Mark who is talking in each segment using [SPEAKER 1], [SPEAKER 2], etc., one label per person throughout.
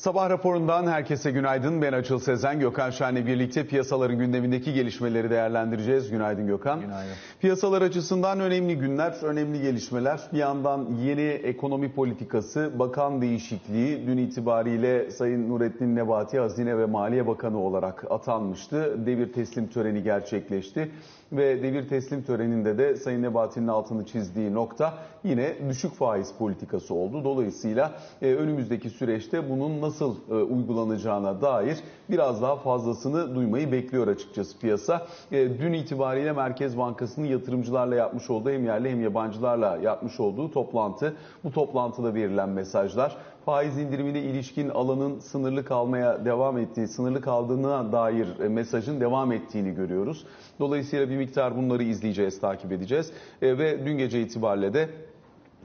[SPEAKER 1] Sabah raporundan herkese günaydın. Ben Açıl Sezen. Gökhan Şen'le birlikte piyasaların gündemindeki gelişmeleri değerlendireceğiz. Günaydın Gökhan.
[SPEAKER 2] Günaydın.
[SPEAKER 1] Piyasalar açısından önemli günler, önemli gelişmeler. Bir yandan yeni ekonomi politikası, bakan değişikliği dün itibariyle Sayın Nurettin Nebati Hazine ve Maliye Bakanı olarak atanmıştı. Devir teslim töreni gerçekleşti ve devir teslim töreninde de Sayın Nebati'nin altını çizdiği nokta yine düşük faiz politikası oldu. Dolayısıyla e, önümüzdeki süreçte bunun nasıl e, uygulanacağına dair biraz daha fazlasını duymayı bekliyor açıkçası piyasa. E, dün itibariyle Merkez Bankası'nın yatırımcılarla yapmış olduğu hem yerli hem yabancılarla yapmış olduğu toplantı. Bu toplantıda verilen mesajlar faiz indirimine ilişkin alanın sınırlı kalmaya devam ettiği, sınırlı kaldığına dair mesajın devam ettiğini görüyoruz. Dolayısıyla bir miktar bunları izleyeceğiz, takip edeceğiz. E, ve dün gece itibariyle de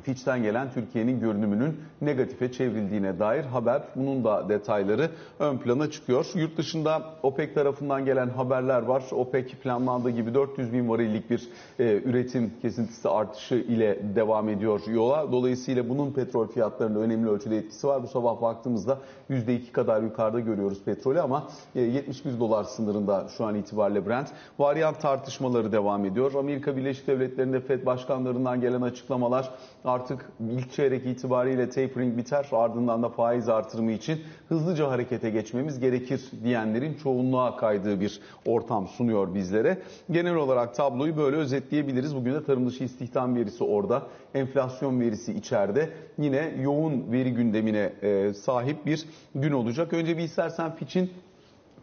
[SPEAKER 1] Fitch'ten gelen Türkiye'nin görünümünün negatife çevrildiğine dair haber. Bunun da detayları ön plana çıkıyor. Yurt dışında OPEC tarafından gelen haberler var. OPEC planlandığı gibi 400 bin varillik bir e, üretim kesintisi artışı ile devam ediyor yola. Dolayısıyla bunun petrol fiyatlarında önemli ölçüde etkisi var. Bu sabah baktığımızda %2 kadar yukarıda görüyoruz petrolü ama e, 71 dolar sınırında şu an itibariyle Brent. Varyant tartışmaları devam ediyor. Amerika Birleşik Devletleri'nde FED başkanlarından gelen açıklamalar artık ilk çeyrek itibariyle tapering biter ardından da faiz artırımı için hızlıca harekete geçmemiz gerekir diyenlerin çoğunluğa kaydığı bir ortam sunuyor bizlere. Genel olarak tabloyu böyle özetleyebiliriz. Bugün de tarım dışı istihdam verisi orada, enflasyon verisi içeride. Yine yoğun veri gündemine e, sahip bir gün olacak. Önce bir istersen Fitch'in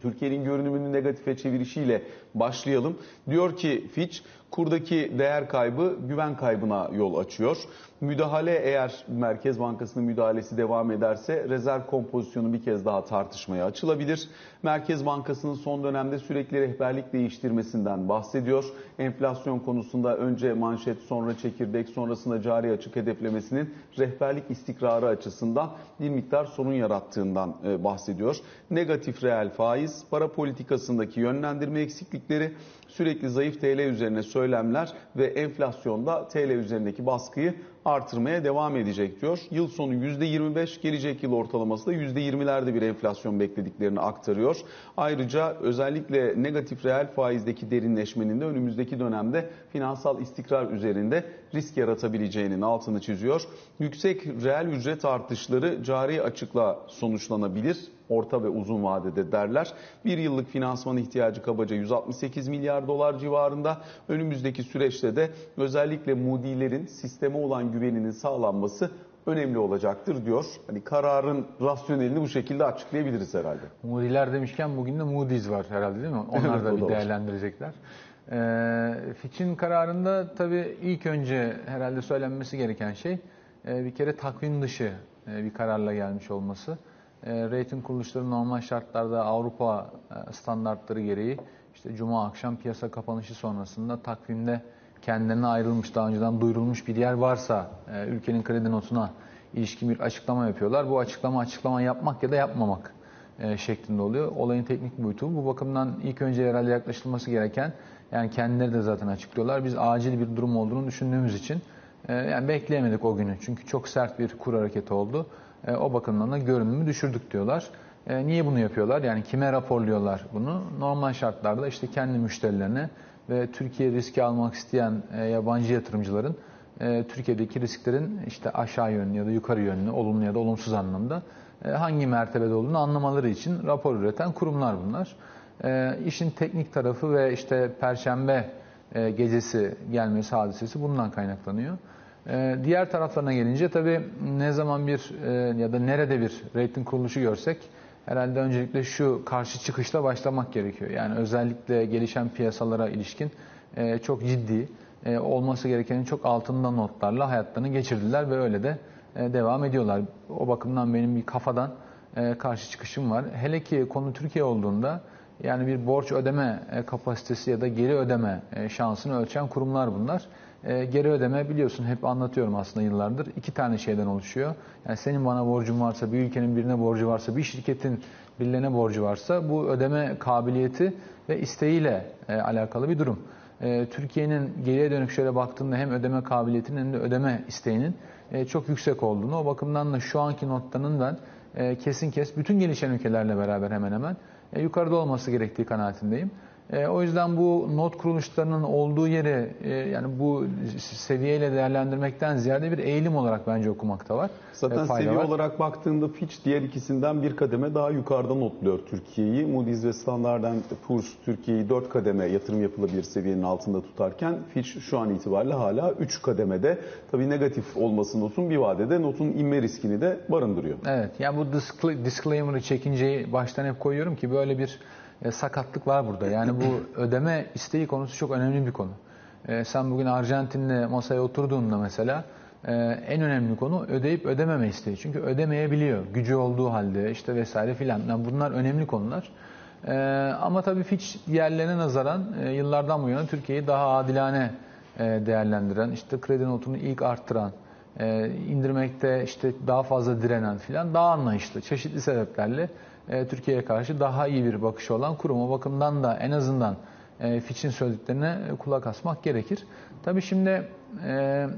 [SPEAKER 1] Türkiye'nin görünümünü negatife çevirişiyle başlayalım. Diyor ki Fitch, kurdaki değer kaybı güven kaybına yol açıyor. Müdahale eğer Merkez Bankası'nın müdahalesi devam ederse rezerv kompozisyonu bir kez daha tartışmaya açılabilir. Merkez Bankası'nın son dönemde sürekli rehberlik değiştirmesinden bahsediyor. Enflasyon konusunda önce manşet sonra çekirdek sonrasında cari açık hedeflemesinin rehberlik istikrarı açısından bir miktar sorun yarattığından bahsediyor. Negatif reel faiz, para politikasındaki yönlendirme eksiklikleri, sürekli zayıf TL üzerine söylemler ve enflasyonda TL üzerindeki baskıyı artırmaya devam edecek diyor. Yıl sonu %25, gelecek yıl ortalaması da %20'lerde bir enflasyon beklediklerini aktarıyor. Ayrıca özellikle negatif reel faizdeki derinleşmenin de önümüzdeki dönemde finansal istikrar üzerinde risk yaratabileceğinin altını çiziyor. Yüksek reel ücret artışları cari açıkla sonuçlanabilir orta ve uzun vadede derler. Bir yıllık finansman ihtiyacı kabaca 168 milyar dolar civarında. Önümüzdeki süreçte de özellikle Moody'lerin sisteme olan güveninin sağlanması önemli olacaktır diyor. Hani kararın rasyonelini bu şekilde açıklayabiliriz herhalde.
[SPEAKER 2] Moody'ler demişken bugün de Moody's var herhalde değil mi? Onlar
[SPEAKER 1] Evet,
[SPEAKER 2] da bir
[SPEAKER 1] da
[SPEAKER 2] değerlendirecekler. Ee, Fitch'in kararında tabii ilk önce herhalde söylenmesi gereken şey e, bir kere takvim dışı e, bir kararla gelmiş olması. E, rating kuruluşları normal şartlarda Avrupa e, standartları gereği işte Cuma akşam piyasa kapanışı sonrasında takvimde kendilerine ayrılmış, daha önceden duyurulmuş bir yer varsa e, ülkenin kredi notuna ilişkin bir açıklama yapıyorlar. Bu açıklama açıklama yapmak ya da yapmamak e, şeklinde oluyor. Olayın teknik boyutu. Bu bakımdan ilk önce herhalde yaklaşılması gereken yani kendileri de zaten açıklıyorlar. Biz acil bir durum olduğunu düşündüğümüz için e, yani bekleyemedik o günü. Çünkü çok sert bir kur hareketi oldu. E, o bakımdan da görünümü düşürdük diyorlar. E, niye bunu yapıyorlar? Yani kime raporluyorlar bunu? Normal şartlarda işte kendi müşterilerine ve Türkiye riski almak isteyen e, yabancı yatırımcıların e, Türkiye'deki risklerin işte aşağı yönlü ya da yukarı yönlü, olumlu ya da olumsuz anlamda e, hangi mertebede olduğunu anlamaları için rapor üreten kurumlar bunlar. E, işin teknik tarafı ve işte Perşembe gecesi gelmesi hadisesi bundan kaynaklanıyor. Diğer taraflarına gelince tabii ne zaman bir ya da nerede bir rating kuruluşu görsek herhalde öncelikle şu karşı çıkışla başlamak gerekiyor. Yani özellikle gelişen piyasalara ilişkin e, çok ciddi e, olması gerekenin çok altında notlarla hayatlarını geçirdiler ve öyle de e, devam ediyorlar. O bakımdan benim bir kafadan e, karşı çıkışım var. Hele ki konu Türkiye olduğunda yani bir borç ödeme e, kapasitesi ya da geri ödeme e, şansını ölçen kurumlar bunlar. E, Geri ödeme biliyorsun hep anlatıyorum aslında yıllardır. iki tane şeyden oluşuyor. Yani senin bana borcun varsa, bir ülkenin birine borcu varsa, bir şirketin birilerine borcu varsa bu ödeme kabiliyeti ve isteğiyle e, alakalı bir durum. E, Türkiye'nin geriye dönük şöyle baktığında hem ödeme kabiliyetinin hem de ödeme isteğinin e, çok yüksek olduğunu, o bakımdan da şu anki notlarının ben e, kesin kes bütün gelişen ülkelerle beraber hemen hemen e, yukarıda olması gerektiği kanaatindeyim. E, o yüzden bu not kuruluşlarının olduğu yeri e, yani bu seviyeyle değerlendirmekten ziyade bir eğilim olarak bence okumakta var.
[SPEAKER 1] Zaten
[SPEAKER 2] E,
[SPEAKER 1] seviye
[SPEAKER 2] var.
[SPEAKER 1] olarak baktığında Fitch diğer ikisinden bir kademe daha yukarıda notluyor Türkiye'yi. Moody's ve Standard Poor's Türkiye'yi 4 kademe yatırım yapılabilir seviyenin altında tutarken Fitch şu an itibariyle hala 3 kademede. Tabii negatif olması notun bir vadede notun inme riskini de barındırıyor.
[SPEAKER 2] Evet, yani bu discla- disclaimer'ı çekinceyi baştan hep koyuyorum ki böyle bir e, sakatlık var burada. Yani bu ödeme isteği konusu çok önemli bir konu. E, sen bugün Arjantin'le masaya oturduğunda mesela e, en önemli konu ödeyip ödememe isteği. Çünkü ödemeyebiliyor gücü olduğu halde işte vesaire filan. Yani bunlar önemli konular. E, ama tabii Fitch diğerlerine nazaran e, yıllardan bu yana Türkiye'yi daha adilane e, değerlendiren, işte kredi notunu ilk arttıran, e, indirmekte işte daha fazla direnen filan daha anlayışlı. Çeşitli sebeplerle e, Türkiye'ye karşı daha iyi bir bakışı olan kurum. O bakımdan da en azından e, Fitch'in söylediklerine kulak asmak gerekir. Tabii şimdi e,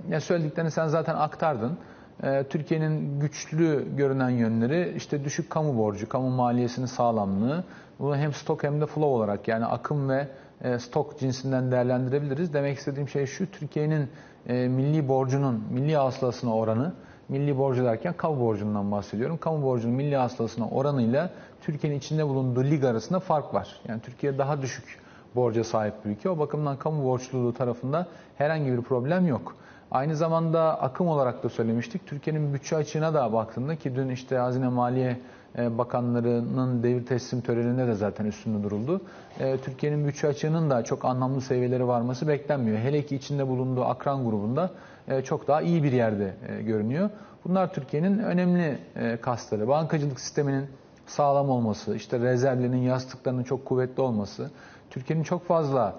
[SPEAKER 2] ya söylediklerini sen zaten aktardın. E, Türkiye'nin güçlü görünen yönleri işte düşük kamu borcu, kamu maliyesinin sağlamlığı. Bunu hem stok hem de flow olarak yani akım ve e, stok cinsinden değerlendirebiliriz. Demek istediğim şey şu, Türkiye'nin milli borcunun milli hasılasına oranı, milli borcu derken kamu borcundan bahsediyorum. Kamu borcunun milli hasılasına oranıyla Türkiye'nin içinde bulunduğu lig arasında fark var. Yani Türkiye daha düşük borca sahip bir ülke. O bakımdan kamu borçluluğu tarafında herhangi bir problem yok. Aynı zamanda akım olarak da söylemiştik. Türkiye'nin bütçe açığına da baktığında ki dün işte Hazine Maliye Bakanlarının devir teslim töreninde de zaten üstünde duruldu. E, Türkiye'nin bütçe açığının da çok anlamlı seviyeleri varması beklenmiyor. Hele ki içinde bulunduğu akran grubunda e, çok daha iyi bir yerde görünüyor. Bunlar Türkiye'nin önemli kasları. Bankacılık sisteminin sağlam olması, işte rezervlerinin, yastıklarının çok kuvvetli olması, Türkiye'nin çok fazla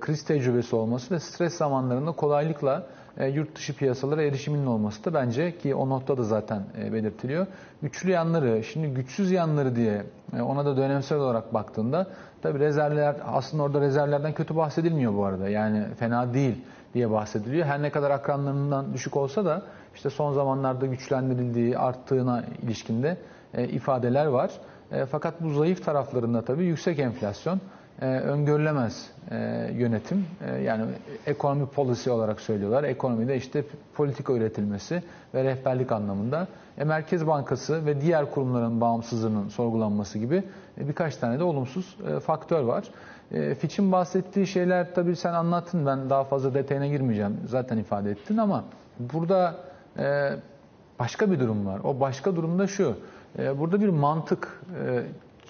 [SPEAKER 2] kriz tecrübesi olması ve stres zamanlarında kolaylıkla e, yurt dışı piyasalara erişiminin olması da bence ki o notta da zaten e, belirtiliyor. Güçlü yanları, şimdi güçsüz yanları diye e, ona da dönemsel olarak baktığında tabi rezervler aslında orada rezervlerden kötü bahsedilmiyor bu arada. Yani fena değil diye bahsediliyor. Her ne kadar akranlarından düşük olsa da işte son zamanlarda güçlendirildiği, arttığına ilişkinde ifadeler var. Fakat bu zayıf taraflarında tabii yüksek enflasyon, e, öngörülemez e, yönetim. E, yani ekonomi policy olarak söylüyorlar. Ekonomide işte politika üretilmesi ve rehberlik anlamında. E, Merkez Bankası ve diğer kurumların bağımsızlığının sorgulanması gibi e, birkaç tane de olumsuz faktör var. E, Fitch'in bahsettiği şeyler tabii sen anlattın. Ben daha fazla detayına girmeyeceğim. Zaten ifade ettin ama burada başka bir durum var. O başka durumda şu. Burada bir mantık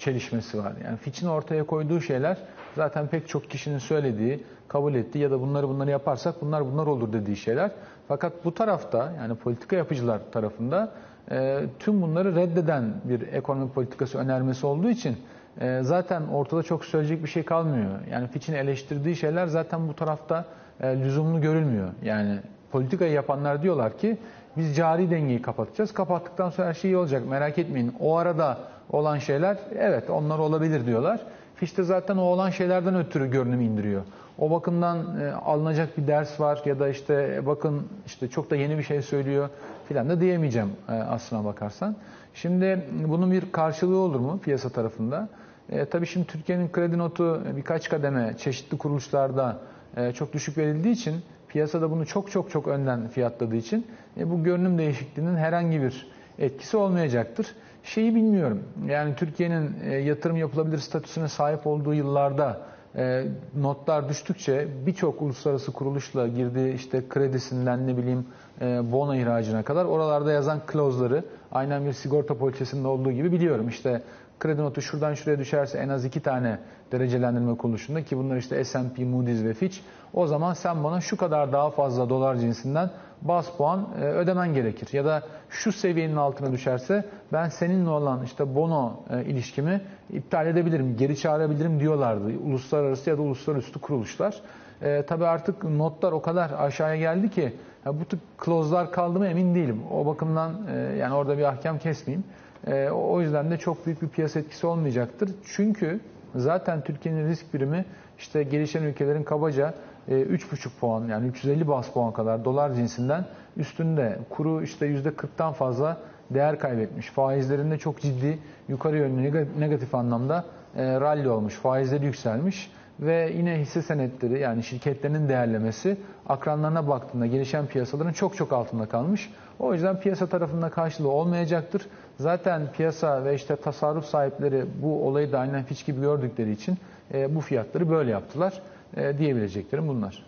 [SPEAKER 2] çelişmesi var. Yani Fitch'in ortaya koyduğu şeyler zaten pek çok kişinin söylediği, kabul ettiği ya da bunları bunları yaparsak bunlar bunlar olur dediği şeyler. Fakat bu tarafta yani politika yapıcılar tarafında e, tüm bunları reddeden bir ekonomi politikası önermesi olduğu için e, zaten ortada çok söyleyecek bir şey kalmıyor. Yani Fitch'in eleştirdiği şeyler zaten bu tarafta e, lüzumlu görülmüyor. Yani politikayı yapanlar diyorlar ki biz cari dengeyi kapatacağız. Kapattıktan sonra her şey iyi olacak merak etmeyin. O arada olan şeyler evet onlar olabilir diyorlar. Fişte zaten o olan şeylerden ötürü görünüm indiriyor. O bakımdan e, alınacak bir ders var ya da işte e, bakın işte çok da yeni bir şey söylüyor filan da diyemeyeceğim e, aslına bakarsan. Şimdi bunun bir karşılığı olur mu piyasa tarafında? E, tabii şimdi Türkiye'nin kredi notu birkaç kademe çeşitli kuruluşlarda e, çok düşük verildiği için piyasada bunu çok çok çok önden fiyatladığı için e, bu görünüm değişikliğinin herhangi bir etkisi olmayacaktır. Şeyi bilmiyorum. Yani Türkiye'nin e, yatırım yapılabilir statüsüne sahip olduğu yıllarda e, notlar düştükçe birçok uluslararası kuruluşla girdiği işte kredisinden ne bileyim e, bono ihracına kadar oralarda yazan klozları aynen bir sigorta poliçesinde olduğu gibi biliyorum. İşte kredi notu şuradan şuraya düşerse en az iki tane derecelendirme kuruluşunda ki bunlar işte S&P, Moody's ve Fitch. O zaman sen bana şu kadar daha fazla dolar cinsinden bas puan e, ödemen gerekir. Ya da şu seviyenin altına düşerse ben seninle olan işte bono e, ilişkimi iptal edebilirim, geri çağırabilirim diyorlardı. Uluslararası ya da uluslararası kuruluşlar. E, tabii artık notlar o kadar aşağıya geldi ki ya bu tip klozlar kaldı mı emin değilim. O bakımdan e, yani orada bir ahkam kesmeyeyim. E, o yüzden de çok büyük bir piyasa etkisi olmayacaktır. Çünkü zaten Türkiye'nin risk birimi işte gelişen ülkelerin kabaca 3,5 puan yani 350 bas puan kadar dolar cinsinden üstünde. Kuru işte %40'tan fazla değer kaybetmiş. Faizlerinde çok ciddi yukarı yönlü negatif anlamda e, rally olmuş. Faizleri yükselmiş ve yine hisse senetleri yani şirketlerin değerlemesi akranlarına baktığında gelişen piyasaların çok çok altında kalmış. O yüzden piyasa tarafında karşılığı olmayacaktır. Zaten piyasa ve işte tasarruf sahipleri bu olayı da aynen Fitch gibi gördükleri için e, bu fiyatları böyle yaptılar e, diyebileceklerim bunlar.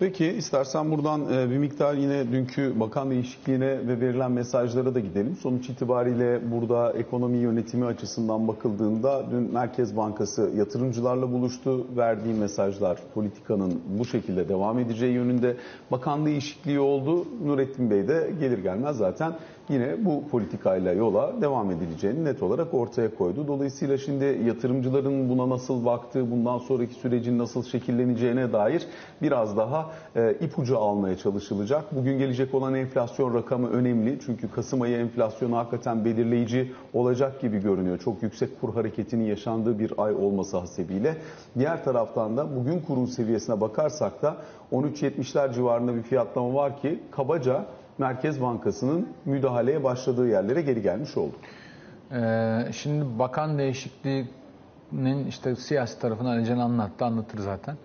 [SPEAKER 1] Peki istersen buradan e, bir miktar yine dünkü bakan değişikliğine ve verilen mesajlara da gidelim. Sonuç itibariyle burada ekonomi yönetimi açısından bakıldığında dün Merkez Bankası yatırımcılarla buluştu. Verdiği mesajlar politikanın bu şekilde devam edeceği yönünde. Bakan değişikliği oldu. Nurettin Bey de gelir gelmez zaten yine bu politikayla yola devam edileceğini net olarak ortaya koydu. Dolayısıyla şimdi yatırımcıların buna nasıl baktığı, bundan sonraki sürecin nasıl şekilleneceğine dair biraz daha e, ipucu almaya çalışılacak. Bugün gelecek olan enflasyon rakamı önemli. Çünkü Kasım ayı enflasyonu hakikaten belirleyici olacak gibi görünüyor. Çok yüksek kur hareketinin yaşandığı bir ay olması hasebiyle. Diğer taraftan da bugün kurun seviyesine bakarsak da 13.70'ler civarında bir fiyatlama var ki kabaca Merkez Bankası'nın müdahaleye başladığı yerlere geri gelmiş oldu.
[SPEAKER 2] Ee, şimdi bakan değişikliğinin işte siyasi tarafını Ali anlattı, anlatır zaten.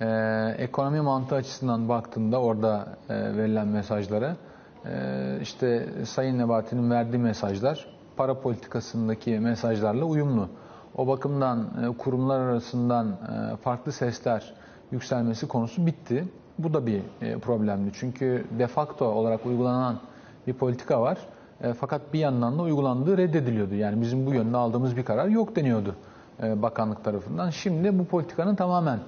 [SPEAKER 2] Ee, ekonomi mantığı açısından baktığında orada e, verilen mesajlara e, işte Sayın Nebati'nin verdiği mesajlar para politikasındaki mesajlarla uyumlu. O bakımdan e, kurumlar arasından e, farklı sesler yükselmesi konusu bitti. Bu da bir e, problemli. Çünkü de facto olarak uygulanan bir politika var. E, fakat bir yandan da uygulandığı reddediliyordu. Yani bizim bu yönde aldığımız bir karar yok deniyordu e, bakanlık tarafından. Şimdi bu politikanın tamamen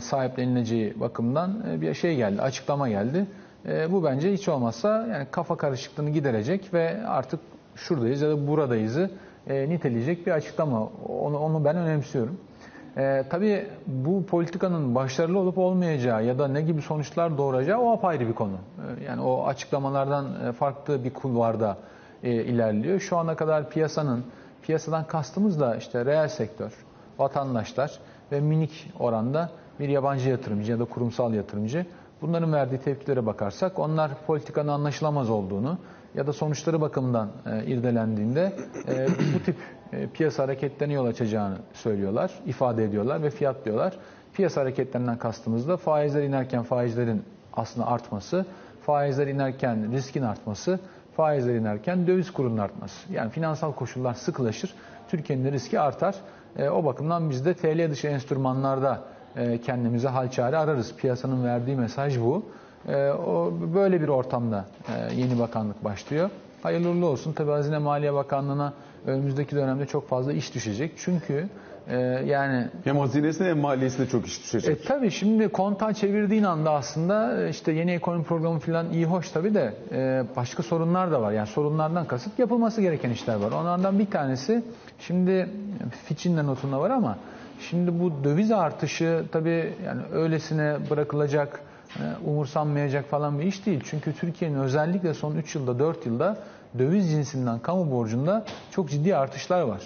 [SPEAKER 2] sahiplenileceği bakımdan bir şey geldi, açıklama geldi. Bu bence hiç olmazsa yani kafa karışıklığını giderecek ve artık şuradayız ya da buradayızı niteleyecek bir açıklama. Onu, onu ben önemsiyorum. E, tabii bu politikanın başarılı olup olmayacağı ya da ne gibi sonuçlar doğuracağı o apayrı bir konu. E, yani o açıklamalardan e, farklı bir kulvarda e, ilerliyor. Şu ana kadar piyasanın, piyasadan kastımız da işte reel sektör, vatandaşlar ve minik oranda bir yabancı yatırımcı ya da kurumsal yatırımcı. Bunların verdiği tepkilere bakarsak onlar politikanın anlaşılamaz olduğunu ya da sonuçları bakımından e, irdelendiğinde e, bu tip e, piyasa hareketlerine yol açacağını söylüyorlar, ifade ediyorlar ve fiyatlıyorlar. Piyasa hareketlerinden kastımız da faizler inerken faizlerin aslında artması, faizler inerken riskin artması, faizler inerken döviz kurunun artması. Yani finansal koşullar sıkılaşır, Türkiye'nin riski artar. E, o bakımdan biz de TL dışı enstrümanlarda e, kendimize hal çare ararız. Piyasanın verdiği mesaj bu. E, o böyle bir ortamda e, yeni bakanlık başlıyor. Hayırlı olsun. Tabii Hazine Maliye Bakanlığı'na önümüzdeki dönemde çok fazla iş düşecek. Çünkü e, yani
[SPEAKER 1] hem hazinesine hem maliyesine çok iş düşecek.
[SPEAKER 2] E, tabii şimdi kontağı çevirdiğin anda aslında e, işte yeni ekonomi programı falan iyi hoş tabii de e, başka sorunlar da var. Yani sorunlardan kasıt yapılması gereken işler var. Onlardan bir tanesi şimdi Fitch'in de notunda var ama şimdi bu döviz artışı tabii yani öylesine bırakılacak umursanmayacak falan bir iş değil. Çünkü Türkiye'nin özellikle son 3 yılda 4 yılda döviz cinsinden kamu borcunda çok ciddi artışlar var.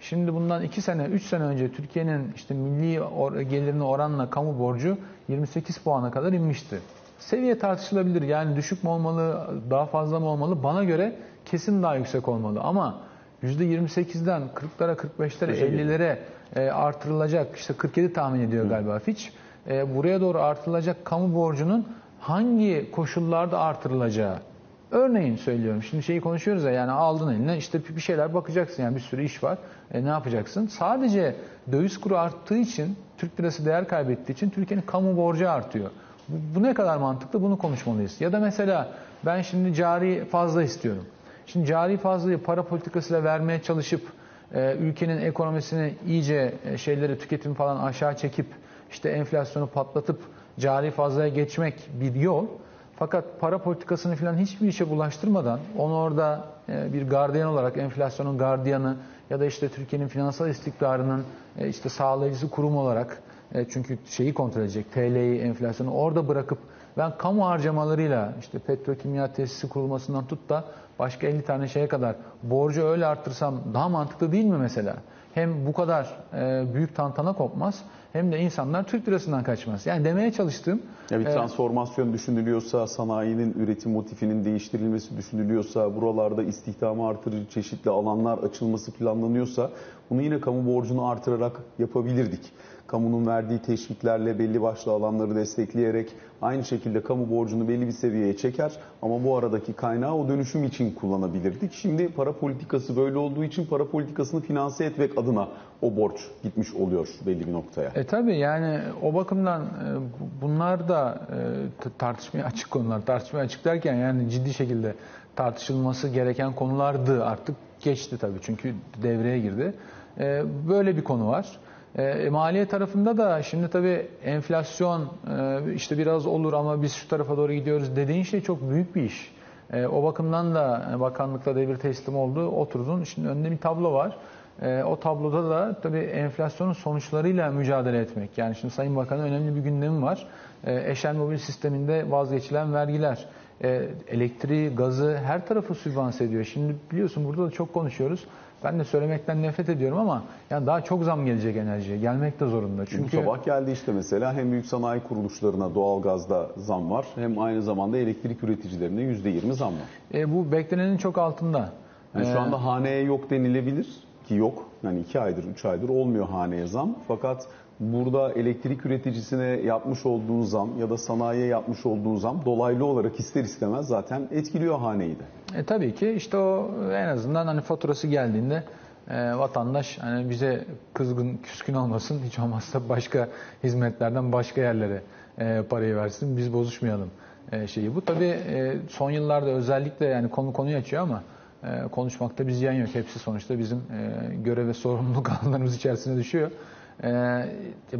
[SPEAKER 2] Şimdi bundan 2 sene 3 sene önce Türkiye'nin işte milli or gelirine oranla kamu borcu 28 puana kadar inmişti. Seviye tartışılabilir. Yani düşük mü olmalı, daha fazla mı olmalı? Bana göre kesin daha yüksek olmalı. Ama %28'den 40'lara, 45'lere, 50'lere artırılacak. İşte 47 tahmin ediyor galiba Fitch e, buraya doğru artırılacak kamu borcunun hangi koşullarda artırılacağı. Örneğin söylüyorum. Şimdi şeyi konuşuyoruz ya yani aldın eline işte bir şeyler bakacaksın yani bir sürü iş var. E, ne yapacaksın? Sadece döviz kuru arttığı için Türk lirası değer kaybettiği için Türkiye'nin kamu borcu artıyor. Bu, bu ne kadar mantıklı bunu konuşmalıyız. Ya da mesela ben şimdi cari fazla istiyorum. Şimdi cari fazlayı para politikasıyla vermeye çalışıp e, ülkenin ekonomisini iyice e, şeyleri tüketim falan aşağı çekip işte enflasyonu patlatıp cari fazlaya geçmek bir yol. Fakat para politikasını falan hiçbir işe bulaştırmadan onu orada e, bir gardiyan olarak enflasyonun gardiyanı ya da işte Türkiye'nin finansal istikrarının e, işte sağlayıcısı kurum olarak e, çünkü şeyi kontrol edecek TL'yi enflasyonu orada bırakıp ben kamu harcamalarıyla işte petrokimya tesisi kurulmasından tut da başka 50 tane şeye kadar borcu öyle arttırsam daha mantıklı değil mi mesela? Hem bu kadar e, büyük tantana kopmaz hem de insanlar Türk lirasından kaçmaz. Yani demeye çalıştığım
[SPEAKER 1] Ya bir
[SPEAKER 2] e,
[SPEAKER 1] transformasyon düşünülüyorsa, sanayinin üretim motifinin değiştirilmesi düşünülüyorsa, buralarda istihdamı artırıcı çeşitli alanlar açılması planlanıyorsa bunu yine kamu borcunu artırarak yapabilirdik. Kamunun verdiği teşviklerle belli başlı alanları destekleyerek aynı şekilde kamu borcunu belli bir seviyeye çeker ama bu aradaki kaynağı o dönüşüm için kullanabilirdik. Şimdi para politikası böyle olduğu için para politikasını finanse etmek adına o borç gitmiş oluyor belli bir noktaya.
[SPEAKER 2] E tabii yani o bakımdan e, bu- bunlar da e, tartışmaya açık konular. Tartışmaya açık derken yani ciddi şekilde tartışılması gereken konulardı. Artık geçti tabii çünkü devreye girdi. E, Böyle bir konu var. E, maliye tarafında da şimdi tabii enflasyon e, işte biraz olur ama biz şu tarafa doğru gidiyoruz dediğin şey çok büyük bir iş. E, o bakımdan da e, bakanlıkta devir teslim oldu. Oturdun. Şimdi önünde bir tablo var. E, o tabloda da tabii enflasyonun sonuçlarıyla mücadele etmek. Yani şimdi Sayın Bakan'ın önemli bir gündemi var. E, Eşen mobil sisteminde vazgeçilen vergiler. E, elektriği, gazı her tarafı sübvanse ediyor. Şimdi biliyorsun burada da çok konuşuyoruz. Ben de söylemekten nefret ediyorum ama yani daha çok zam gelecek enerjiye. Gelmek de zorunda. Çünkü
[SPEAKER 1] bu sabah geldi işte mesela hem büyük sanayi kuruluşlarına doğalgazda zam var hem aynı zamanda elektrik üreticilerine %20 zam var.
[SPEAKER 2] e, bu beklenenin çok altında.
[SPEAKER 1] Yani
[SPEAKER 2] E,
[SPEAKER 1] şu anda haneye yok denilebilir ki yok. Yani 2 aydır 3 aydır olmuyor haneye zam. Fakat burada elektrik üreticisine yapmış olduğu zam ya da sanayiye yapmış olduğu zam dolaylı olarak ister istemez zaten etkiliyor haneyi de.
[SPEAKER 2] E, tabii ki işte o en azından hani faturası geldiğinde e, vatandaş hani bize kızgın küskün olmasın hiç olmazsa başka hizmetlerden başka yerlere e, parayı versin biz bozuşmayalım e, şeyi. Bu tabii e, son yıllarda özellikle yani konu konuyu açıyor ama e, konuşmakta bir ziyan yok. Hepsi sonuçta bizim e, görev ve sorumluluk alanlarımız içerisine düşüyor. E,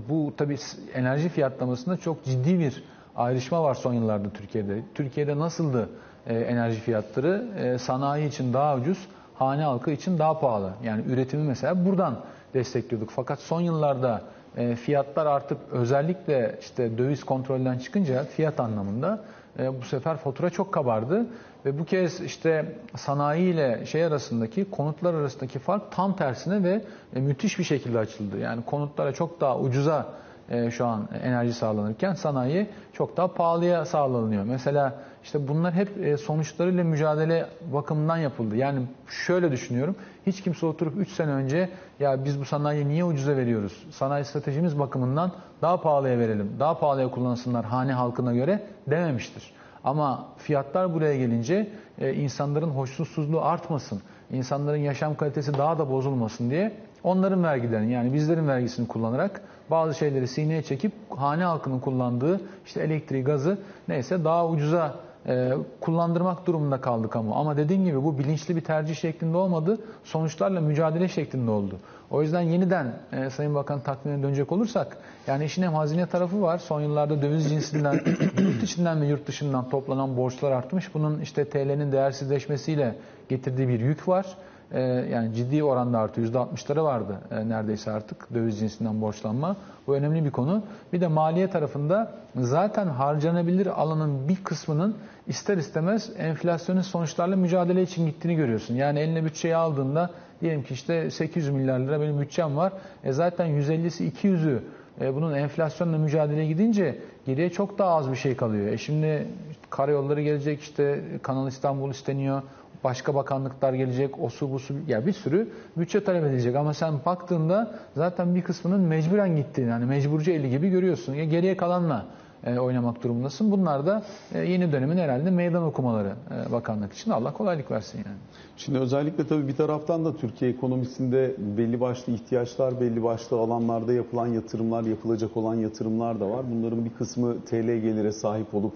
[SPEAKER 2] bu tabii enerji fiyatlamasında çok ciddi bir ayrışma var son yıllarda Türkiye'de. Türkiye'de nasıldı e, enerji fiyatları? E, sanayi için daha ucuz, hane halkı için daha pahalı. Yani üretimi mesela buradan destekliyorduk. Fakat son yıllarda e, fiyatlar artık özellikle işte döviz kontrolden çıkınca fiyat anlamında e, bu sefer fatura çok kabardı ve bu kez işte sanayi ile şey arasındaki konutlar arasındaki fark tam tersine ve e, müthiş bir şekilde açıldı. Yani konutlara çok daha ucuza e, şu an enerji sağlanırken sanayi çok daha pahalıya sağlanıyor. Mesela işte bunlar hep e, sonuçlarıyla mücadele bakımından yapıldı. Yani şöyle düşünüyorum. Hiç kimse oturup 3 sene önce ya biz bu sanayiyi niye ucuza veriyoruz? Sanayi stratejimiz bakımından daha pahalıya verelim. Daha pahalıya kullansınlar hane halkına göre dememiştir. Ama fiyatlar buraya gelince e, insanların hoşnutsuzluğu artmasın, insanların yaşam kalitesi daha da bozulmasın diye onların vergilerini yani bizlerin vergisini kullanarak bazı şeyleri sineye çekip hane halkının kullandığı işte elektriği, gazı neyse daha ucuza e, kullandırmak durumunda kaldı kamu. Ama dediğim gibi bu bilinçli bir tercih şeklinde olmadı. Sonuçlarla mücadele şeklinde oldu. O yüzden yeniden e, Sayın Bakan takvimine dönecek olursak yani işin hem hazine tarafı var. Son yıllarda döviz cinsinden yurt içinden ve yurt dışından toplanan borçlar artmış. Bunun işte TL'nin değersizleşmesiyle getirdiği bir yük var. Ee, yani ciddi oranda artıyor. %60'ları vardı e, neredeyse artık döviz cinsinden borçlanma. Bu önemli bir konu. Bir de maliye tarafında zaten harcanabilir alanın bir kısmının ister istemez enflasyonun sonuçlarla mücadele için gittiğini görüyorsun. Yani eline bütçeyi aldığında diyelim ki işte 800 milyar lira benim bütçem var. E zaten 150'si 200'ü e, bunun enflasyonla mücadeleye gidince geriye çok daha az bir şey kalıyor. E şimdi karayolları gelecek işte Kanal İstanbul isteniyor başka bakanlıklar gelecek, o su bu su, ya bir sürü bütçe talep edilecek. Ama sen baktığında zaten bir kısmının mecburen gittiğini, yani mecburcu eli gibi görüyorsun. Ya geriye kalanla e, oynamak durumundasın. Bunlar da e, yeni dönemin herhalde meydan okumaları e, bakanlık için. Allah kolaylık versin yani.
[SPEAKER 1] Şimdi özellikle tabii bir taraftan da Türkiye ekonomisinde belli başlı ihtiyaçlar, belli başlı alanlarda yapılan yatırımlar, yapılacak olan yatırımlar da var. Bunların bir kısmı TL gelire sahip olup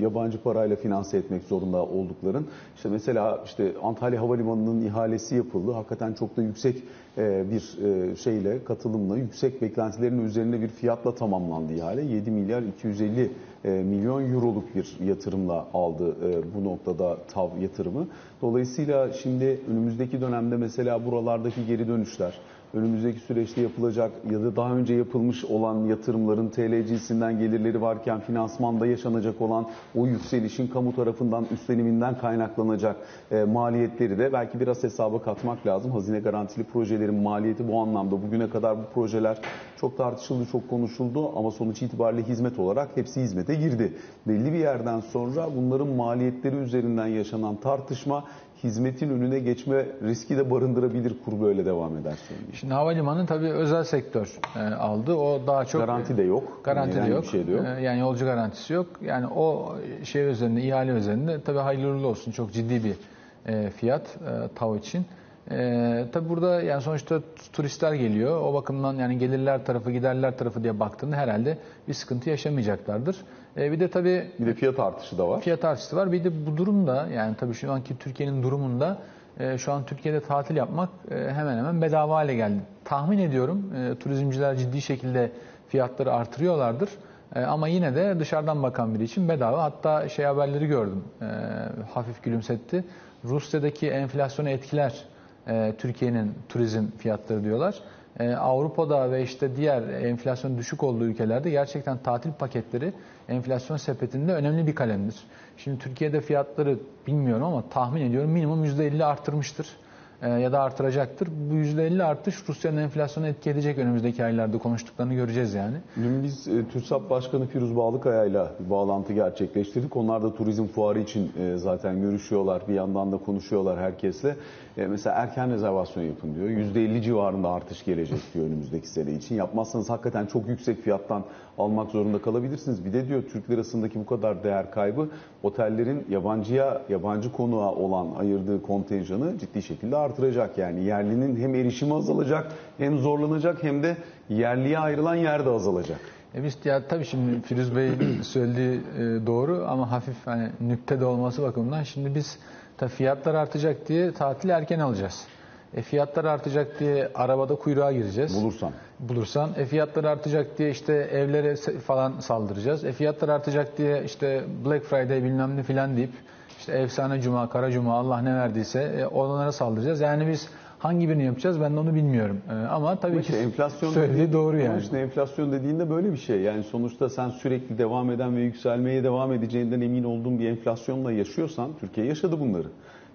[SPEAKER 1] yabancı parayla finanse etmek zorunda oldukların. İşte mesela işte Antalya Havalimanı'nın ihalesi yapıldı. Hakikaten çok da yüksek bir e, şeyle, katılımla, yüksek beklentilerin üzerinde bir fiyatla tamamlandı ihale. 7 milyar 250 e, milyon euroluk bir yatırımla aldı e, bu noktada TAV yatırımı. Dolayısıyla şimdi önümüzdeki dönemde mesela buralardaki geri dönüşler, önümüzdeki süreçte yapılacak ya da daha önce yapılmış olan yatırımların TL cinsinden gelirleri varken finansmanda yaşanacak olan o yükselişin kamu tarafından üstleniminden kaynaklanacak e, maliyetleri de belki biraz hesaba katmak lazım. Hazine garantili projelerin maliyeti bu anlamda bugüne kadar bu projeler çok tartışıldı, çok konuşuldu ama sonuç itibariyle hizmet olarak hepsi hizmete girdi. Belli bir yerden sonra bunların maliyetleri üzerinden yaşanan tartışma hizmetin önüne geçme riski de barındırabilir kur böyle devam eder söyleyeyim.
[SPEAKER 2] Şimdi havalimanı tabii özel sektör e, aldı. O daha çok
[SPEAKER 1] Garanti de yok.
[SPEAKER 2] Garanti de yok.
[SPEAKER 1] şey de yok.
[SPEAKER 2] E, Yani yolcu garantisi yok. Yani o şey üzerinde, ihale üzerinde tabii hayırlı uğurlu olsun. Çok ciddi bir e, fiyat TAV için. E, tabii burada yani sonuçta turistler geliyor. O bakımdan yani gelirler tarafı, giderler tarafı diye baktığında herhalde bir sıkıntı yaşamayacaklardır. E, bir de tabii
[SPEAKER 1] Bir de fiyat artışı da var.
[SPEAKER 2] fiyat artışı var. Bir de bu durumda yani tabii şu anki Türkiye'nin durumunda e, şu an Türkiye'de tatil yapmak e, hemen hemen bedava hale geldi. Tahmin ediyorum e, turizmciler ciddi şekilde fiyatları artırıyorlardır. E, ama yine de dışarıdan bakan biri için bedava. Hatta şey haberleri gördüm. e, hafif gülümsetti. Rusya'daki enflasyonu etkiler e, Türkiye'nin turizm fiyatları diyorlar. E, Avrupa'da ve işte diğer enflasyon düşük olduğu ülkelerde gerçekten tatil paketleri enflasyon sepetinde önemli bir kalemdir. Şimdi Türkiye'de fiyatları bilmiyorum ama tahmin ediyorum minimum %50 arttırmıştır e, ya da artıracaktır. Bu %50 artış Rusya'nın enflasyonu etki edecek önümüzdeki aylarda konuştuklarını göreceğiz yani.
[SPEAKER 1] Dün biz e, TÜRSAP Başkanı Firuz Bağlıkaya'yla bir bağlantı gerçekleştirdik. Onlar da turizm fuarı için e, zaten görüşüyorlar. Bir yandan da konuşuyorlar herkesle. E, mesela erken rezervasyon yapın diyor. %50 civarında artış gelecek diyor önümüzdeki sene için. Yapmazsanız hakikaten çok yüksek fiyattan almak zorunda kalabilirsiniz. Bir de diyor Türk lirasındaki bu kadar değer kaybı otellerin yabancıya, yabancı konuğa olan ayırdığı kontenjanı ciddi şekilde artıracak. Yani yerlinin hem erişimi azalacak hem zorlanacak hem de yerliye ayrılan yer de azalacak.
[SPEAKER 2] E biz ya tabii şimdi Firuz Bey'in söylediği e, doğru ama hafif hani nükte de olması bakımından şimdi biz tabii fiyatlar artacak diye tatil erken alacağız. E fiyatlar artacak diye arabada kuyruğa gireceğiz.
[SPEAKER 1] Bulursan.
[SPEAKER 2] Bulursan. E fiyatlar artacak diye işte evlere falan saldıracağız. E fiyatlar artacak diye işte Black Friday bilmem ne filan deyip işte efsane cuma, kara cuma Allah ne verdiyse e, onlara saldıracağız. Yani biz hangi birini yapacağız ben de onu bilmiyorum. E, ama tabii
[SPEAKER 1] Ama
[SPEAKER 2] ki
[SPEAKER 1] işte enflasyon
[SPEAKER 2] söylediği
[SPEAKER 1] dediğin-
[SPEAKER 2] doğru yani.
[SPEAKER 1] işte enflasyon dediğinde böyle bir şey. Yani sonuçta sen sürekli devam eden ve yükselmeye devam edeceğinden emin olduğun bir enflasyonla yaşıyorsan Türkiye yaşadı bunları.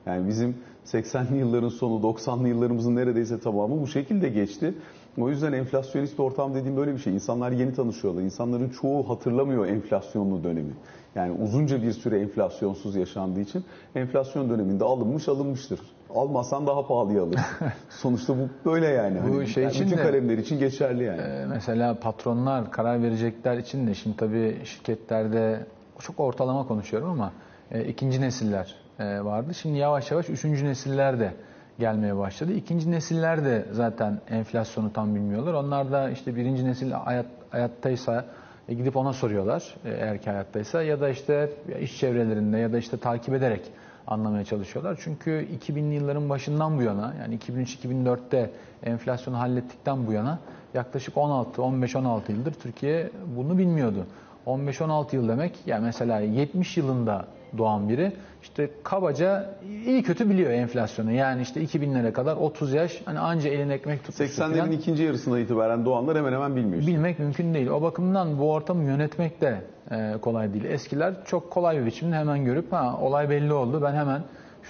[SPEAKER 1] Yani bizim 80'li yılların sonu 90'lı yıllarımızın neredeyse tamamı bu şekilde geçti. O yüzden enflasyonist ortam dediğim böyle bir şey. İnsanlar yeni tanışıyorlar. İnsanların çoğu hatırlamıyor enflasyonlu dönemi. Yani uzunca bir süre enflasyonsuz yaşandığı için enflasyon döneminde alınmış alınmıştır. Almazsan daha pahalıya alırsın. Sonuçta bu böyle yani.
[SPEAKER 2] Bu
[SPEAKER 1] Hani
[SPEAKER 2] şey
[SPEAKER 1] yani
[SPEAKER 2] için
[SPEAKER 1] bütün
[SPEAKER 2] de-
[SPEAKER 1] kalemler için geçerli yani.
[SPEAKER 2] Ee, Mesela patronlar karar verecekler için de şimdi tabii şirketlerde çok ortalama konuşuyorum ama e, ikinci nesiller e, vardı. Şimdi yavaş yavaş üçüncü nesiller de gelmeye başladı. İkinci nesiller de zaten enflasyonu tam bilmiyorlar. Onlar da işte birinci nesil hayat, hayattaysa e, gidip ona soruyorlar e, eğer ki hayattaysa ya da işte iş çevrelerinde ya da işte takip ederek anlamaya çalışıyorlar. Çünkü 2000'li yılların başından bu yana yani 2003-2004'te enflasyonu hallettikten bu yana yaklaşık 16 15-16 yıldır Türkiye bunu bilmiyordu. 15-16 yıl demek yani mesela 70 yılında doğan biri işte kabaca iyi kötü biliyor enflasyonu. Yani işte 2000'lere kadar 30 yaş hani anca eline ekmek tutmuştu
[SPEAKER 1] 80'lerin
[SPEAKER 2] falan.
[SPEAKER 1] ikinci yarısına itibaren doğanlar hemen hemen bilmiyor.
[SPEAKER 2] Bilmek mümkün değil. O bakımdan bu ortamı yönetmek de e, kolay değil. Eskiler çok kolay bir biçimde hemen görüp ha olay belli oldu ben hemen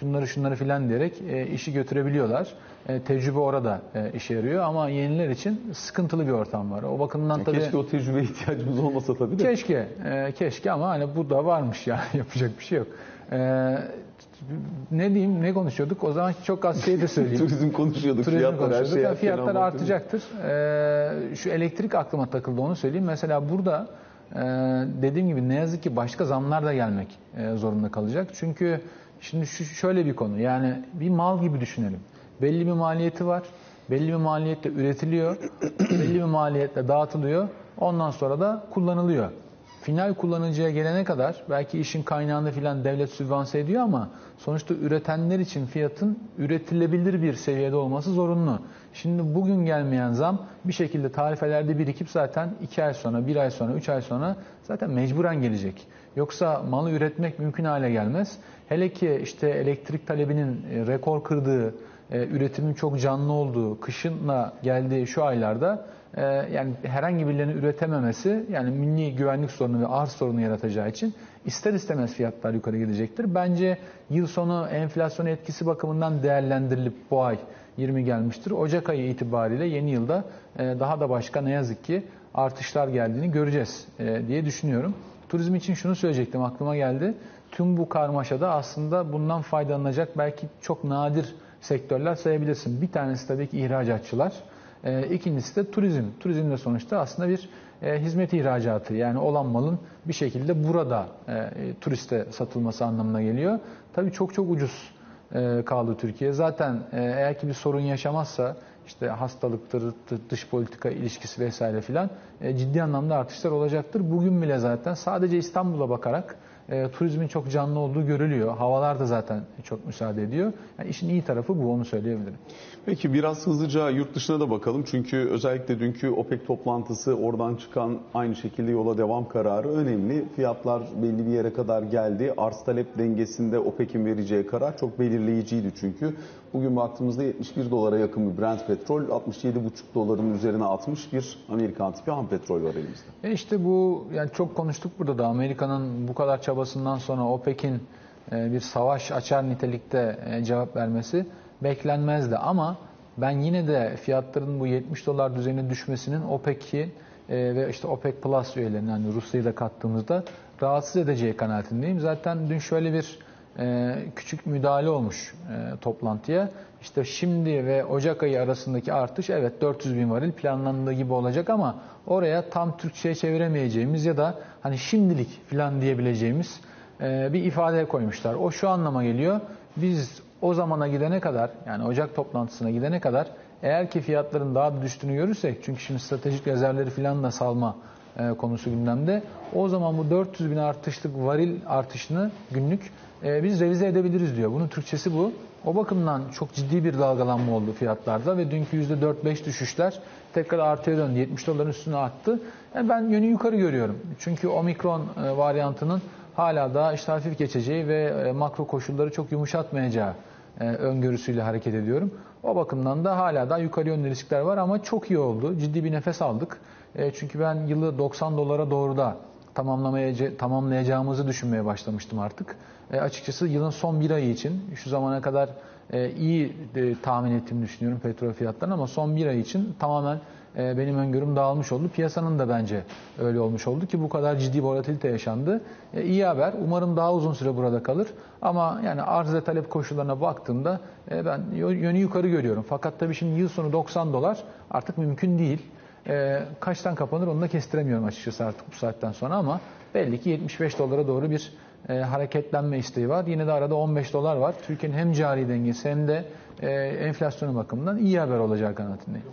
[SPEAKER 2] şunları şunları filan diyerek e, işi götürebiliyorlar. E, tecrübe orada e, işe yarıyor ama yeniler için sıkıntılı bir ortam var. O bakımdan tabii
[SPEAKER 1] Keşke o tecrübeye ihtiyacımız olmasa tabii de.
[SPEAKER 2] keşke e, keşke ama hani bu da varmış yani yapacak bir şey yok. E, ne diyeyim ne konuşuyorduk? O zaman çok az şey de söyleyeyim.
[SPEAKER 1] Turizm konuşuyorduk.
[SPEAKER 2] Turizm
[SPEAKER 1] fiyatlar her
[SPEAKER 2] konuşuyorduk.
[SPEAKER 1] şey
[SPEAKER 2] Yani
[SPEAKER 1] erken
[SPEAKER 2] fiyatlar artacaktır. Ee, şu elektrik aklıma takıldı onu söyleyeyim. Mesela burada e, dediğim gibi ne yazık ki başka zamlar da gelmek e, zorunda kalacak. Çünkü şimdi şu şöyle bir konu. Yani bir mal gibi düşünelim. Belli bir maliyeti var. Belli bir maliyetle üretiliyor. belli bir maliyetle dağıtılıyor. Ondan sonra da kullanılıyor. Final kullanıcıya gelene kadar belki işin kaynağını filan devlet sübvanse ediyor ama sonuçta üretenler için fiyatın üretilebilir bir seviyede olması zorunlu. Şimdi bugün gelmeyen zam bir şekilde tarifelerde birikip zaten 2 ay sonra, 1 ay sonra, 3 ay sonra zaten mecburen gelecek. Yoksa malı üretmek mümkün hale gelmez. Hele ki işte elektrik talebinin e, rekor kırdığı e, üretimin çok canlı olduğu, kışınla geldiği şu aylarda e, yani herhangi birilerinin üretememesi yani milli güvenlik sorunu ve arz sorunu yaratacağı için ister istemez fiyatlar yukarı gidecektir. Bence yıl sonu enflasyon etkisi bakımından değerlendirilip bu ay 20 gelmiştir. Ocak ayı itibariyle yeni yılda daha da başka ne yazık ki artışlar geldiğini göreceğiz diye düşünüyorum. Turizm için şunu söyleyecektim aklıma geldi. Tüm bu karmaşada aslında bundan faydalanacak belki çok nadir sektörler sayabilirsin. Bir tanesi tabii ki ihracatçılar. E, ikincisi de turizm. Turizm de sonuçta aslında bir e, hizmet ihracatı. Yani olan malın bir şekilde burada e, turiste satılması anlamına geliyor. Tabii çok çok ucuz e, kaldı Türkiye. Zaten e, eğer ki bir sorun yaşamazsa işte hastalıktır, dış politika ilişkisi vesaire filan e, ciddi anlamda artışlar olacaktır. Bugün bile zaten sadece İstanbul'a bakarak e, turizmin çok canlı olduğu görülüyor. Havalar da zaten çok müsaade ediyor. Yani işin iyi tarafı bu onu söyleyebilirim.
[SPEAKER 1] Peki biraz hızlıca yurt dışına da bakalım. Çünkü özellikle dünkü OPEC toplantısı oradan çıkan aynı şekilde yola devam kararı önemli. Fiyatlar belli bir yere kadar geldi. Arz talep dengesinde OPEC'in vereceği karar çok belirleyiciydi çünkü. Bugün baktığımızda 71 dolara yakın bir Brent petrol, 67,5 doların üzerine atmış bir Amerikan tipi ham petrol var elimizde.
[SPEAKER 2] E işte bu yani çok konuştuk burada da Amerika'nın bu kadar çabasından sonra OPEC'in e, bir savaş açar nitelikte e, cevap vermesi beklenmezdi ama ben yine de fiyatların bu 70 dolar düzeyine düşmesinin OPEC'i e, ve işte OPEC Plus üyelerinin yani Rusya'yı da kattığımızda rahatsız edeceği kanaatindeyim. Zaten dün şöyle bir e, küçük müdahale olmuş e, toplantıya. İşte şimdi ve Ocak ayı arasındaki artış evet 400 bin varil planlandığı gibi olacak ama oraya tam Türkçe'ye çeviremeyeceğimiz ya da hani şimdilik falan diyebileceğimiz e, bir ifade koymuşlar. O şu anlama geliyor. Biz o zamana gidene kadar yani Ocak toplantısına gidene kadar eğer ki fiyatların daha da düştüğünü görürsek çünkü şimdi stratejik rezervleri falan da salma e, konusu gündemde. O zaman bu 400 bin artışlık varil artışını günlük e, biz revize edebiliriz diyor. Bunun Türkçesi bu. O bakımdan çok ciddi bir dalgalanma oldu fiyatlarda ve dünkü %4-5 düşüşler tekrar artıya döndü. 70 doların üstüne arttı. Yani ben yönü yukarı görüyorum. Çünkü omikron e, varyantının hala daha işte hafif geçeceği ve e, makro koşulları çok yumuşatmayacağı e, öngörüsüyle hareket ediyorum. O bakımdan da hala daha yukarı yönlü riskler var ama çok iyi oldu. Ciddi bir nefes aldık. E, çünkü ben yılı 90 dolara doğru da tamamlayacağımızı düşünmeye başlamıştım artık. E, açıkçası yılın son bir ayı için şu zamana kadar e, iyi e, tahmin ettiğimi düşünüyorum petrol fiyatlarını ama son bir ay için tamamen e, benim öngörüm dağılmış oldu. Piyasanın da bence öyle olmuş oldu ki bu kadar ciddi volatilite yaşandı. E, iyi haber. Umarım daha uzun süre burada kalır. Ama yani arz ve talep koşullarına baktığımda e, ben yönü yukarı görüyorum. Fakat tabii şimdi yıl sonu 90 dolar artık mümkün değil. E, kaçtan kapanır onu da kestiremiyorum açıkçası artık bu saatten sonra ama belli ki 75 dolara doğru bir e, hareketlenme isteği var. Yine de arada 15 dolar var. Türkiye'nin hem cari dengesi hem de e, enflasyonu bakımından iyi haber olacağı kanaatindeyim.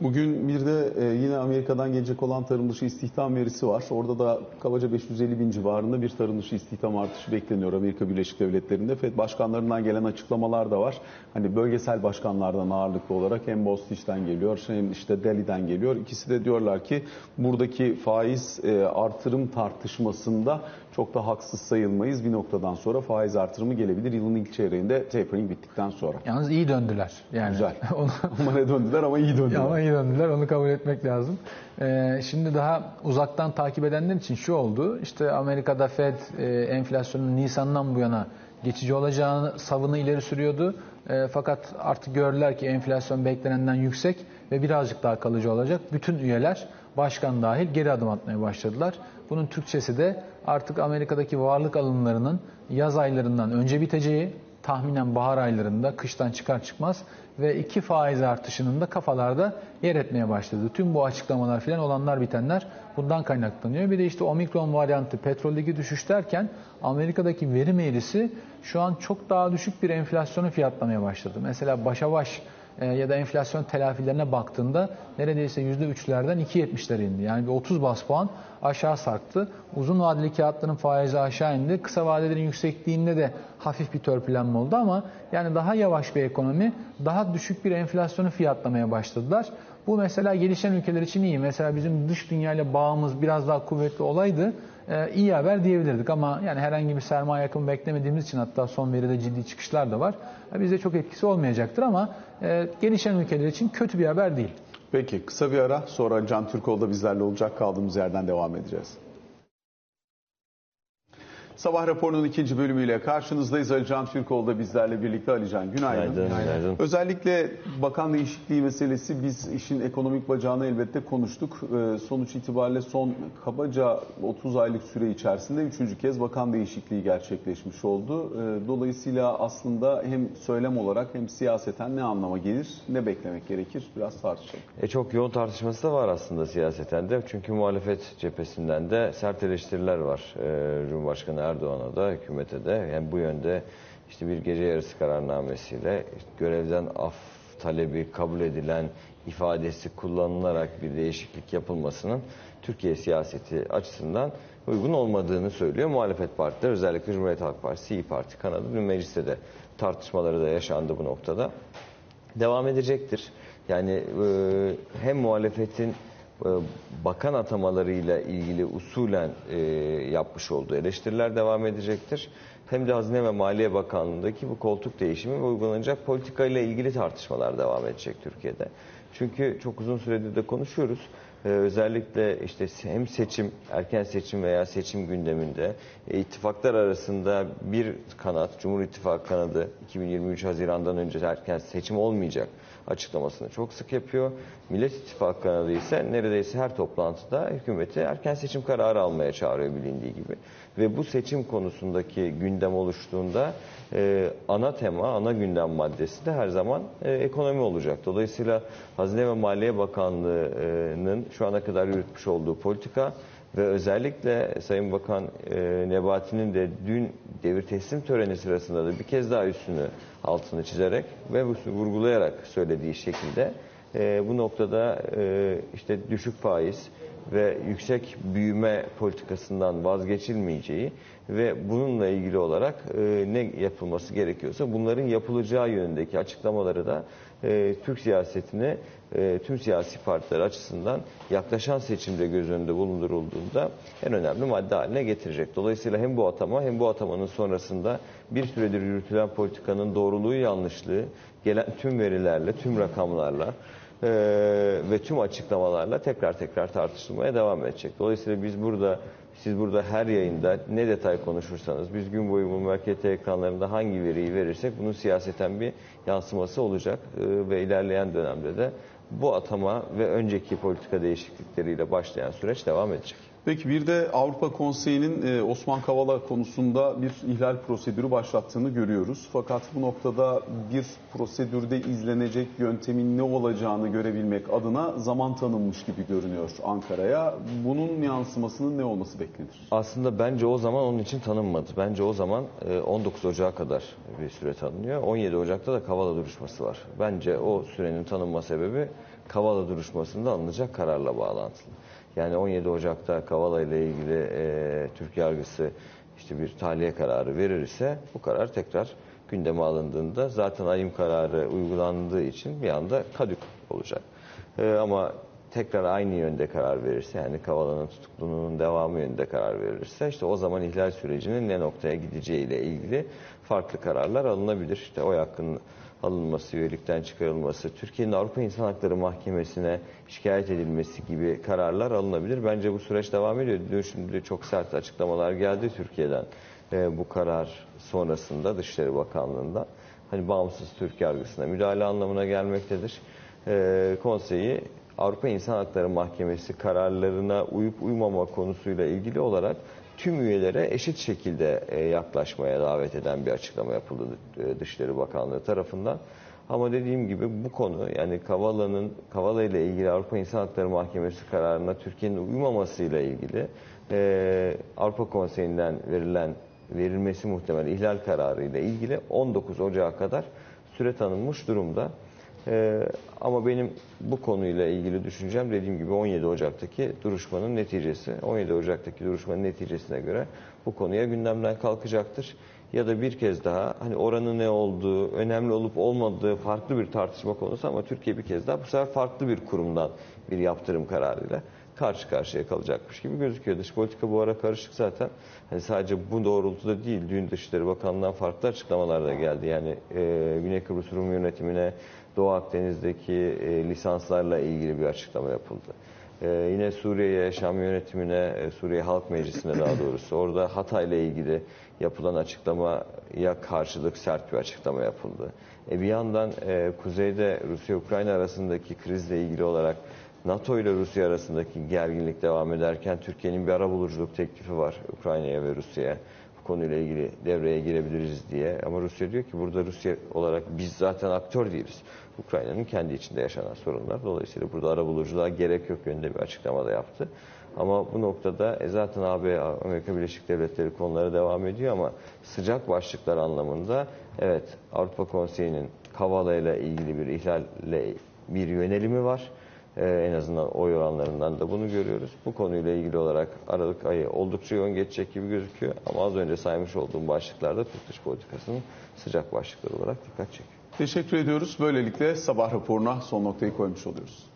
[SPEAKER 1] Bugün bir de e, yine Amerika'dan gelecek olan tarım dışı istihdam verisi var. Orada da kabaca 550 bin civarında bir tarım dışı istihdam artışı bekleniyor Amerika Birleşik Devletleri'nde. FED başkanlarından gelen açıklamalar da var. Hani bölgesel başkanlardan ağırlıklı olarak hem Bostich'ten geliyor hem işte Delhi'den geliyor. İkisi de diyorlar ki buradaki faiz e, artırım tartışmasında çok da haksız sayılmayız. Bir noktadan sonra faiz artırımı gelebilir. Yılın ilk çeyreğinde tapering bittikten sonra.
[SPEAKER 2] Yalnız iyi döndüler. Yani.
[SPEAKER 1] Güzel. ama ne döndüler ama iyi döndüler.
[SPEAKER 2] Ama iyi döndüler. Onu kabul etmek lazım. Ee, şimdi daha uzaktan takip edenler için şu oldu. İşte Amerika'da Fed e, enflasyonun Nisan'dan bu yana geçici olacağını savını ileri sürüyordu. E, fakat artık gördüler ki enflasyon beklenenden yüksek ve birazcık daha kalıcı olacak. Bütün üyeler başkan dahil geri adım atmaya başladılar. Bunun Türkçesi de artık Amerika'daki varlık alımlarının yaz aylarından önce biteceği, tahminen bahar aylarında kıştan çıkar çıkmaz ve iki faiz artışının da kafalarda yer etmeye başladı. Tüm bu açıklamalar filan olanlar bitenler bundan kaynaklanıyor. Bir de işte omikron varyantı petroldeki düşüş derken Amerika'daki verim eğrisi şu an çok daha düşük bir enflasyonu fiyatlamaya başladı. Mesela başa baş e, ya da enflasyon telafilerine baktığında neredeyse %3'lerden 2.70'lere indi. Yani bir 30 bas puan aşağı sarktı. Uzun vadeli kağıtların faizi aşağı indi. Kısa vadelerin yüksekliğinde de hafif bir törpülenme oldu ama yani daha yavaş bir ekonomi, daha düşük bir enflasyonu fiyatlamaya başladılar. Bu mesela gelişen ülkeler için iyi. Mesela bizim dış dünyayla bağımız biraz daha kuvvetli olaydı e, iyi haber diyebilirdik ama yani herhangi bir sermaye akımı beklemediğimiz için hatta son veride ciddi çıkışlar da var. E, bizde çok etkisi olmayacaktır ama e, gelişen ülkeler için kötü bir haber değil.
[SPEAKER 1] Peki kısa bir ara sonra Can Türkoğlu da bizlerle olacak kaldığımız yerden devam edeceğiz. Sabah raporunun ikinci bölümüyle karşınızdayız. Ali Can Türkoğlu da bizlerle birlikte. Ali Can günaydın.
[SPEAKER 3] Günaydın, günaydın.
[SPEAKER 1] Özellikle bakan değişikliği meselesi biz işin ekonomik bacağını elbette konuştuk. Ee, sonuç itibariyle son kabaca 30 aylık süre içerisinde üçüncü kez bakan değişikliği gerçekleşmiş oldu. Ee, dolayısıyla aslında hem söylem olarak hem siyaseten ne anlama gelir, ne beklemek gerekir biraz tartışalım.
[SPEAKER 3] E çok yoğun tartışması da var aslında siyaseten de. Çünkü muhalefet cephesinden de sert eleştiriler var. Ee, Cumhurbaşkanı Erdoğan'a da hükümete de yani bu yönde işte bir gece yarısı kararnamesiyle görevden af talebi kabul edilen ifadesi kullanılarak bir değişiklik yapılmasının Türkiye siyaseti açısından uygun olmadığını söylüyor. Muhalefet partiler özellikle Cumhuriyet Halk Partisi, İyi Parti kanadı dün mecliste de tartışmaları da yaşandı bu noktada. Devam edecektir. Yani e, hem muhalefetin bakan atamalarıyla ilgili usulen e, yapmış olduğu eleştiriler devam edecektir. Hem de Hazine ve Maliye Bakanlığı'ndaki bu koltuk değişimi ve uygulanacak politika ile ilgili tartışmalar devam edecek Türkiye'de. Çünkü çok uzun süredir de konuşuyoruz. Ee, özellikle işte hem seçim, erken seçim veya seçim gündeminde e, ittifaklar arasında bir kanat, Cumhur İttifakı kanadı 2023 Haziran'dan önce erken seçim olmayacak açıklamasını çok sık yapıyor. Millet İttifakı kanadı ise neredeyse her toplantıda hükümeti erken seçim kararı almaya çağırıyor bilindiği gibi. Ve bu seçim konusundaki gündem oluştuğunda e, ana tema, ana gündem maddesi de her zaman e, ekonomi olacak. Dolayısıyla Hazine ve Maliye Bakanlığı'nın şu ana kadar yürütmüş olduğu politika ve özellikle Sayın Bakan e, Nebati'nin de dün devir teslim töreni sırasında da bir kez daha üstünü altını çizerek ve vurgulayarak söylediği şekilde e, bu noktada e, işte düşük faiz ve yüksek büyüme politikasından vazgeçilmeyeceği ve bununla ilgili olarak e, ne yapılması gerekiyorsa bunların yapılacağı yönündeki açıklamaları da e, Türk siyasetine e, tüm siyasi partiler açısından yaklaşan seçimde göz önünde bulundurulduğunda en önemli madde haline getirecek. Dolayısıyla hem bu atama hem bu atamanın sonrasında bir süredir yürütülen politikanın doğruluğu yanlışlığı gelen tüm verilerle, tüm rakamlarla e, ve tüm açıklamalarla tekrar tekrar tartışılmaya devam edecek. Dolayısıyla biz burada siz burada her yayında ne detay konuşursanız biz gün boyu bu market ekranlarında hangi veriyi verirsek bunun siyaseten bir yansıması olacak e, ve ilerleyen dönemde de bu atama ve önceki politika değişiklikleriyle başlayan süreç devam edecek.
[SPEAKER 1] Peki bir de Avrupa Konseyi'nin e, Osman Kavala konusunda bir ihlal prosedürü başlattığını görüyoruz. Fakat bu noktada bir prosedürde izlenecek yöntemin ne olacağını görebilmek adına zaman tanınmış gibi görünüyor Ankara'ya. Bunun yansımasının ne olması beklenir?
[SPEAKER 3] Aslında bence o zaman onun için tanınmadı. Bence o zaman 19 e, Ocak'a kadar bir süre tanınıyor. 17 Ocak'ta da Kavala duruşması var. Bence o sürenin tanınma sebebi Kavala duruşmasında alınacak kararla bağlantılı. Yani 17 Ocak'ta Kavala ile ilgili e, Türk yargısı işte bir tahliye kararı verirse bu karar tekrar gündeme alındığında zaten ayım kararı uygulandığı için bir anda kadük olacak. E, ama tekrar aynı yönde karar verirse yani Kavala'nın tutukluluğunun devamı yönde karar verirse işte o zaman ihlal sürecinin ne noktaya gideceği ile ilgili farklı kararlar alınabilir. İşte o hakkın alınması, üyelikten çıkarılması, Türkiye'nin Avrupa İnsan Hakları Mahkemesi'ne şikayet edilmesi gibi kararlar alınabilir. Bence bu süreç devam ediyor. Dün şimdi çok sert açıklamalar geldi Türkiye'den e, bu karar sonrasında Dışişleri Bakanlığı'ndan. Hani bağımsız Türk yargısına müdahale anlamına gelmektedir. E, konseyi Avrupa İnsan Hakları Mahkemesi kararlarına uyup uymama konusuyla ilgili olarak tüm üyelere eşit şekilde e, yaklaşmaya davet eden bir açıklama yapıldı e, Dışişleri Bakanlığı tarafından. Ama dediğim gibi bu konu yani Kavala'nın Kavala ile ilgili Avrupa İnsan Hakları Mahkemesi kararına Türkiye'nin uymamasıyla ilgili e, Avrupa Konseyi'nden verilen verilmesi muhtemel ihlal kararı ile ilgili 19 Ocağı kadar süre tanınmış durumda. Ee, ama benim bu konuyla ilgili düşüncem dediğim gibi 17 Ocak'taki duruşmanın neticesi. 17 Ocak'taki duruşmanın neticesine göre bu konuya gündemden kalkacaktır. Ya da bir kez daha hani oranın ne olduğu, önemli olup olmadığı farklı bir tartışma konusu ama Türkiye bir kez daha bu sefer farklı bir kurumdan bir yaptırım kararıyla karşı karşıya kalacakmış gibi gözüküyor. Dış politika bu ara karışık zaten. Hani sadece bu doğrultuda değil, dün Dışişleri Bakanlığı'ndan farklı açıklamalar da geldi. Yani e, Güney Kıbrıs Rum yönetimine Doğu Akdeniz'deki e, lisanslarla ilgili bir açıklama yapıldı. E, yine Suriye'ye, Şam yönetimine, e, Suriye Halk Meclisi'ne daha doğrusu orada Hatay'la ilgili yapılan açıklamaya karşılık sert bir açıklama yapıldı. E, bir yandan e, kuzeyde Rusya-Ukrayna arasındaki krizle ilgili olarak NATO ile Rusya arasındaki gerginlik devam ederken Türkiye'nin bir arabuluculuk teklifi var Ukrayna'ya ve Rusya'ya. Konuyla ilgili devreye girebiliriz diye. Ama Rusya diyor ki burada Rusya olarak biz zaten aktör değiliz. Ukrayna'nın kendi içinde yaşanan sorunlar. Dolayısıyla burada arabuluculuğa gerek yok yönünde bir açıklama da yaptı. Ama bu noktada e zaten AB, Amerika Birleşik Devletleri konuları devam ediyor ama sıcak başlıklar anlamında evet Avrupa Konseyi'nin Kavala ile ilgili bir ihlalle bir yönelimi var. Ee, en azından oy oranlarından da bunu görüyoruz. Bu konuyla ilgili olarak Aralık ayı oldukça yoğun geçecek gibi gözüküyor. Ama az önce saymış olduğum başlıklarda Türk dış politikasının sıcak başlıkları olarak dikkat çekiyor.
[SPEAKER 1] Teşekkür ediyoruz. Böylelikle sabah raporuna son noktayı koymuş oluyoruz.